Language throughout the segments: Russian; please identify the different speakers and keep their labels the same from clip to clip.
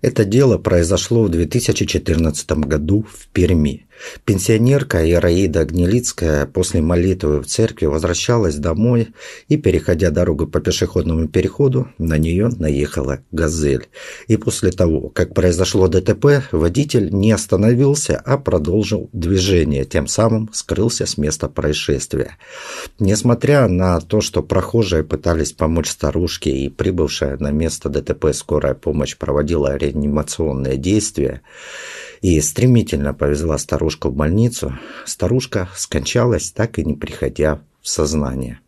Speaker 1: Это дело произошло в 2014 году в Перми. Пенсионерка Ираида Гнилицкая после молитвы в церкви возвращалась домой и, переходя дорогу по пешеходному переходу, на нее наехала «Газель». И после того, как произошло ДТП, водитель не остановился, а продолжил движение, тем самым скрылся с места происшествия. Несмотря на то, что прохожие пытались помочь старушке и прибывшая на место ДТП скорая помощь проводила реанимационные действия, и стремительно повезла старушку в больницу, старушка скончалась, так и не приходя в сознание.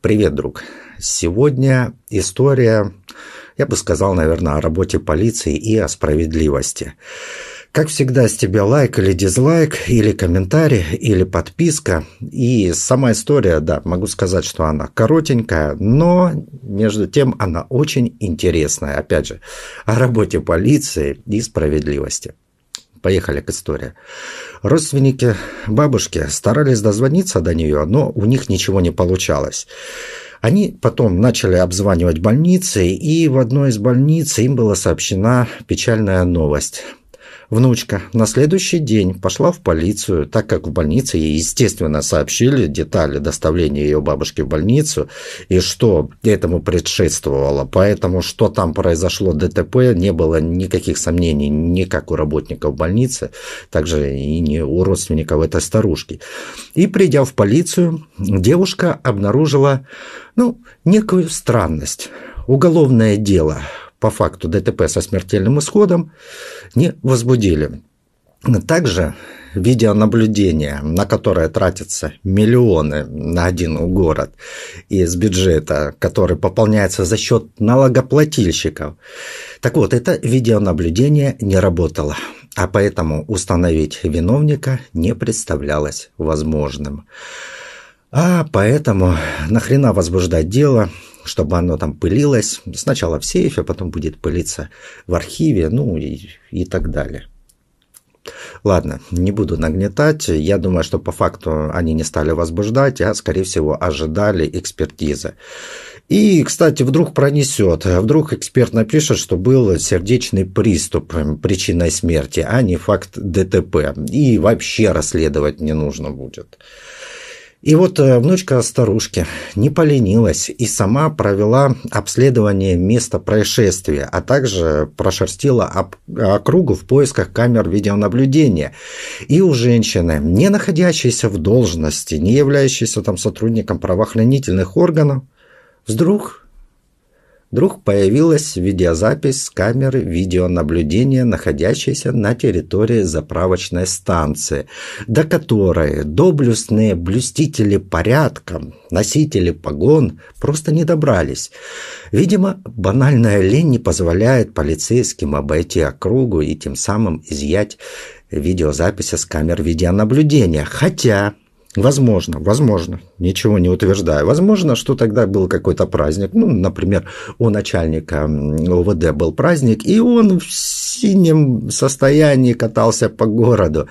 Speaker 1: Привет, друг. Сегодня история, я бы сказал, наверное, о работе полиции и о справедливости. Как всегда, с тебя лайк или дизлайк, или комментарий, или подписка. И сама история, да, могу сказать, что она коротенькая, но между тем она очень интересная. Опять же, о работе полиции и справедливости. Поехали к истории. Родственники бабушки старались дозвониться до нее, но у них ничего не получалось. Они потом начали обзванивать больницы, и в одной из больниц им была сообщена печальная новость – Внучка на следующий день пошла в полицию, так как в больнице ей, естественно, сообщили детали доставления ее бабушки в больницу и что этому предшествовало. Поэтому, что там произошло ДТП, не было никаких сомнений ни как у работников больницы, также и не у родственников этой старушки. И придя в полицию, девушка обнаружила ну, некую странность. Уголовное дело – по факту ДТП со смертельным исходом не возбудили. Также видеонаблюдение, на которое тратятся миллионы на один город из бюджета, который пополняется за счет налогоплательщиков. Так вот, это видеонаблюдение не работало, а поэтому установить виновника не представлялось возможным. А поэтому нахрена возбуждать дело, чтобы оно там пылилось. Сначала в сейфе, потом будет пылиться в архиве, ну и, и так далее. Ладно, не буду нагнетать. Я думаю, что по факту они не стали возбуждать, а, скорее всего, ожидали экспертизы. И, кстати, вдруг пронесет. Вдруг эксперт напишет, что был сердечный приступ причиной смерти, а не факт ДТП. И вообще расследовать не нужно будет. И вот э, внучка старушки не поленилась и сама провела обследование места происшествия, а также прошерстила округу в поисках камер видеонаблюдения. И у женщины, не находящейся в должности, не являющейся там сотрудником правоохранительных органов, вдруг вдруг появилась видеозапись с камеры видеонаблюдения, находящейся на территории заправочной станции, до которой доблестные блюстители порядка, носители погон просто не добрались. Видимо, банальная лень не позволяет полицейским обойти округу и тем самым изъять видеозаписи с камер видеонаблюдения. Хотя Возможно, возможно, ничего не утверждаю. Возможно, что тогда был какой-то праздник. Ну, например, у начальника ОВД был праздник, и он в синем состоянии катался по городу.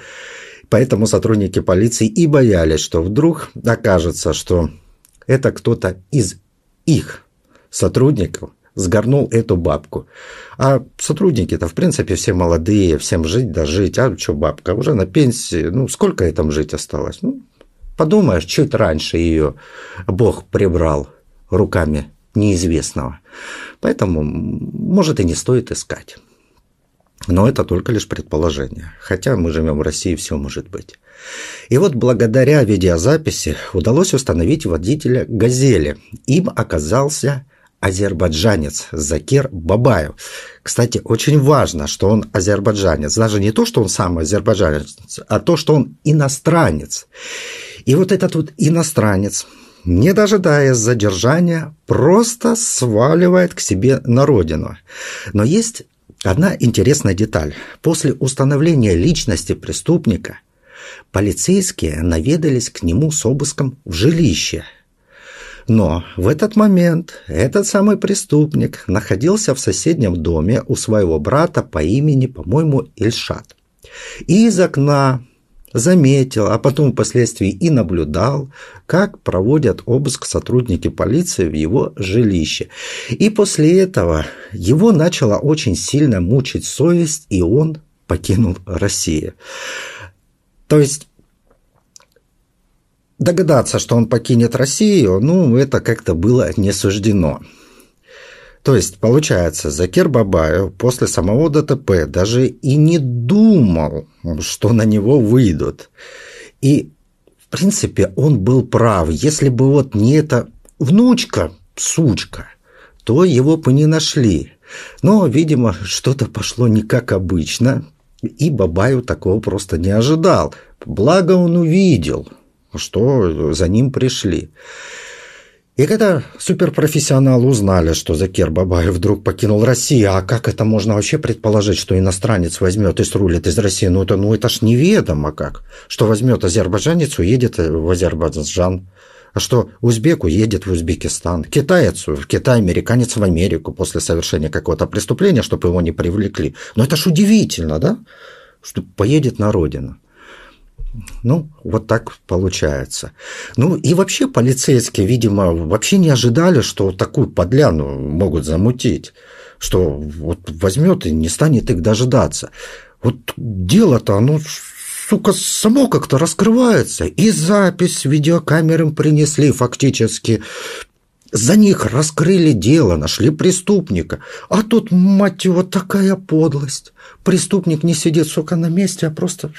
Speaker 1: Поэтому сотрудники полиции и боялись, что вдруг окажется, что это кто-то из их сотрудников сгорнул эту бабку. А сотрудники-то, в принципе, все молодые, всем жить да жить. А что бабка, уже на пенсии, ну, сколько ей там жить осталось? Ну, Подумаешь, чуть раньше ее Бог прибрал руками неизвестного. Поэтому, может, и не стоит искать. Но это только лишь предположение. Хотя мы живем в России, все может быть. И вот благодаря видеозаписи удалось установить водителя «Газели». Им оказался азербайджанец Закир Бабаев. Кстати, очень важно, что он азербайджанец. Даже не то, что он сам азербайджанец, а то, что он иностранец. И вот этот вот иностранец, не дожидаясь задержания, просто сваливает к себе на родину. Но есть одна интересная деталь. После установления личности преступника полицейские наведались к нему с обыском в жилище. Но в этот момент этот самый преступник находился в соседнем доме у своего брата по имени, по-моему, Ильшат. И из окна заметил, а потом впоследствии и наблюдал, как проводят обыск сотрудники полиции в его жилище. И после этого его начала очень сильно мучить совесть, и он покинул Россию. То есть догадаться, что он покинет Россию, ну, это как-то было не суждено. То есть, получается, Закир Бабаев после самого ДТП даже и не думал, что на него выйдут. И, в принципе, он был прав. Если бы вот не эта внучка, сучка, то его бы не нашли. Но, видимо, что-то пошло не как обычно, и Бабаев такого просто не ожидал. Благо он увидел, что за ним пришли. И когда суперпрофессионалы узнали, что Закир Бабаев вдруг покинул Россию, а как это можно вообще предположить, что иностранец возьмет и срулит из России? Ну это, ну это ж неведомо как. Что возьмет азербайджанец, уедет в Азербайджан. А что узбек уедет в Узбекистан, китаец в Китай, американец в Америку после совершения какого-то преступления, чтобы его не привлекли. Но это ж удивительно, да? Что поедет на родину. Ну, вот так получается. Ну, и вообще полицейские, видимо, вообще не ожидали, что такую подляну могут замутить. Что вот возьмет и не станет их дожидаться. Вот дело-то, оно, сука, само как-то раскрывается. И запись видеокамерам принесли фактически. За них раскрыли дело, нашли преступника. А тут, мать его, такая подлость. Преступник не сидит, сука, на месте, а просто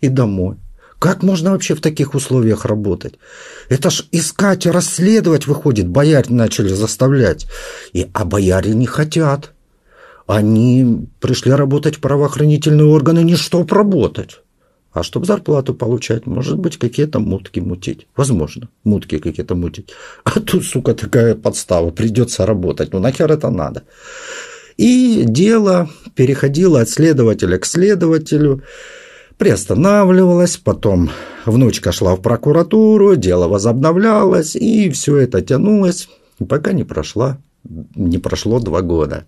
Speaker 1: и домой. Как можно вообще в таких условиях работать? Это ж искать и расследовать, выходит, бояре начали заставлять. И, а бояре не хотят. Они пришли работать в правоохранительные органы не чтоб работать, а чтобы зарплату получать. Может быть, какие-то мутки мутить. Возможно, мутки какие-то мутить. А тут, сука, такая подстава. Придется работать. Ну нахер это надо? И дело переходило от следователя к следователю приостанавливалась, потом внучка шла в прокуратуру, дело возобновлялось, и все это тянулось, пока не прошло, не прошло два года.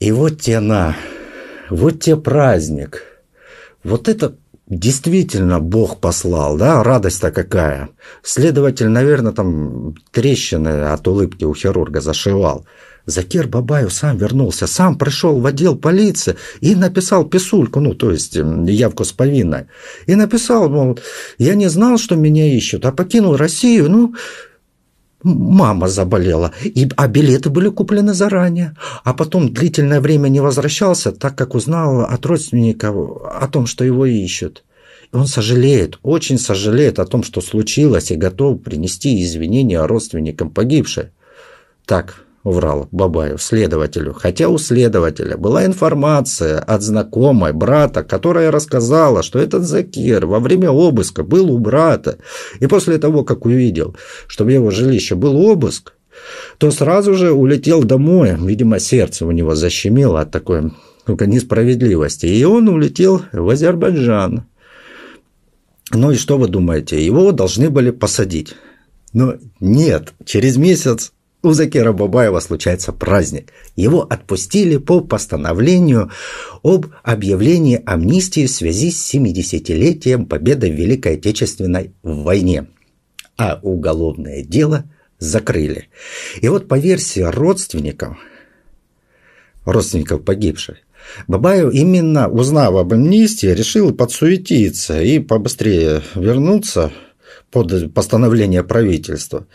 Speaker 1: И вот те на, вот те праздник, вот это действительно Бог послал, да, радость-то какая. Следователь, наверное, там трещины от улыбки у хирурга зашивал. Закир Бабаев сам вернулся, сам пришел в отдел полиции и написал писульку, ну, то есть явку с повинной. И написал, мол, я не знал, что меня ищут, а покинул Россию, ну, мама заболела, и, а билеты были куплены заранее. А потом длительное время не возвращался, так как узнал от родственников о том, что его ищут. Он сожалеет, очень сожалеет о том, что случилось, и готов принести извинения родственникам погибшей. Так, врал Бабаев следователю, хотя у следователя была информация от знакомой брата, которая рассказала, что этот Закир во время обыска был у брата, и после того, как увидел, что в его жилище был обыск, то сразу же улетел домой, видимо, сердце у него защемило от такой ну, несправедливости, и он улетел в Азербайджан. Ну и что вы думаете, его должны были посадить? Но нет, через месяц у Закира Бабаева случается праздник. Его отпустили по постановлению об объявлении амнистии в связи с 70-летием победы в Великой Отечественной войне. А уголовное дело закрыли. И вот по версии родственников, родственников погибших, Бабаев именно узнав об амнистии, решил подсуетиться и побыстрее вернуться под постановление правительства.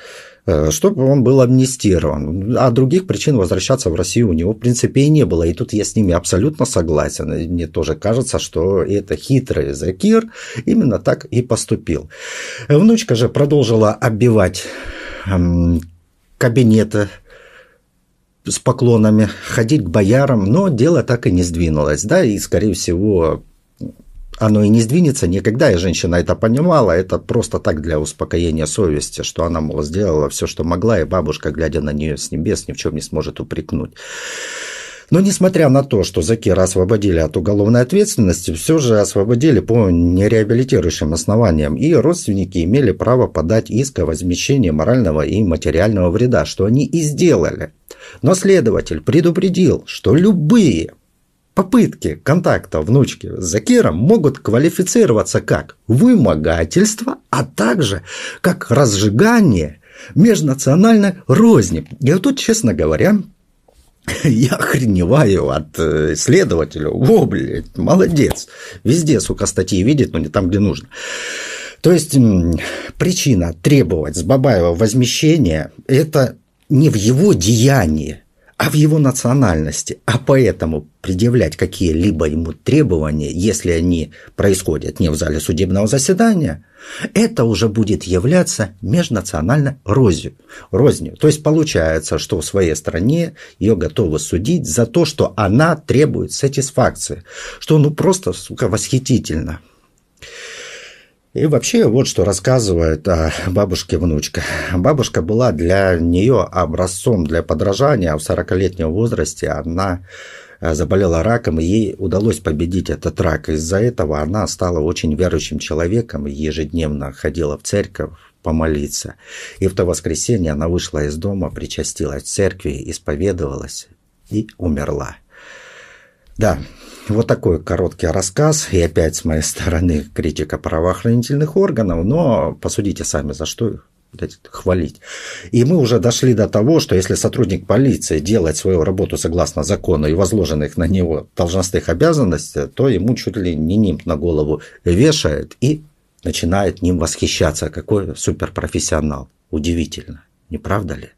Speaker 1: Э, чтобы он был амнистирован. А других причин возвращаться в Россию у него, в принципе, и не было. И тут я с ними абсолютно согласен. Мне тоже кажется, что это хитрый Закир именно так и поступил. Внучка же продолжила оббивать кабинеты с поклонами, ходить к боярам, но дело так и не сдвинулось, да, и, скорее всего, оно и не сдвинется никогда, и женщина это понимала, это просто так для успокоения совести, что она, мол, сделала все, что могла, и бабушка, глядя на нее с небес, ни в чем не сможет упрекнуть. Но несмотря на то, что Закира освободили от уголовной ответственности, все же освободили по нереабилитирующим основаниям, и родственники имели право подать иск о возмещении морального и материального вреда, что они и сделали. Но следователь предупредил, что любые попытки контакта внучки с Закиром могут квалифицироваться как вымогательство, а также как разжигание межнациональной розни. И вот тут, честно говоря, я охреневаю от э, следователя. О, блядь, молодец. Везде, сука, статьи видит, но не там, где нужно. То есть причина требовать с Бабаева возмещения – это не в его деянии, а в его национальности. А поэтому предъявлять какие-либо ему требования, если они происходят не в зале судебного заседания, это уже будет являться межнациональной рознью. рознью. То есть получается, что в своей стране ее готовы судить за то, что она требует сатисфакции. Что ну просто, сука, восхитительно. И вообще вот что рассказывает о бабушке внучка. Бабушка была для нее образцом для подражания, а в 40-летнем возрасте она э, заболела раком, и ей удалось победить этот рак. Из-за этого она стала очень верующим человеком, ежедневно ходила в церковь, помолиться. И в то воскресенье она вышла из дома, причастилась в церкви, исповедовалась и умерла. Да, вот такой короткий рассказ, и опять с моей стороны критика правоохранительных органов, но посудите сами, за что хвалить. И мы уже дошли до того, что если сотрудник полиции делает свою работу согласно закону и возложенных на него должностных обязанностей, то ему чуть ли не нимб на голову вешает и начинает ним восхищаться. Какой суперпрофессионал. Удивительно, не правда ли?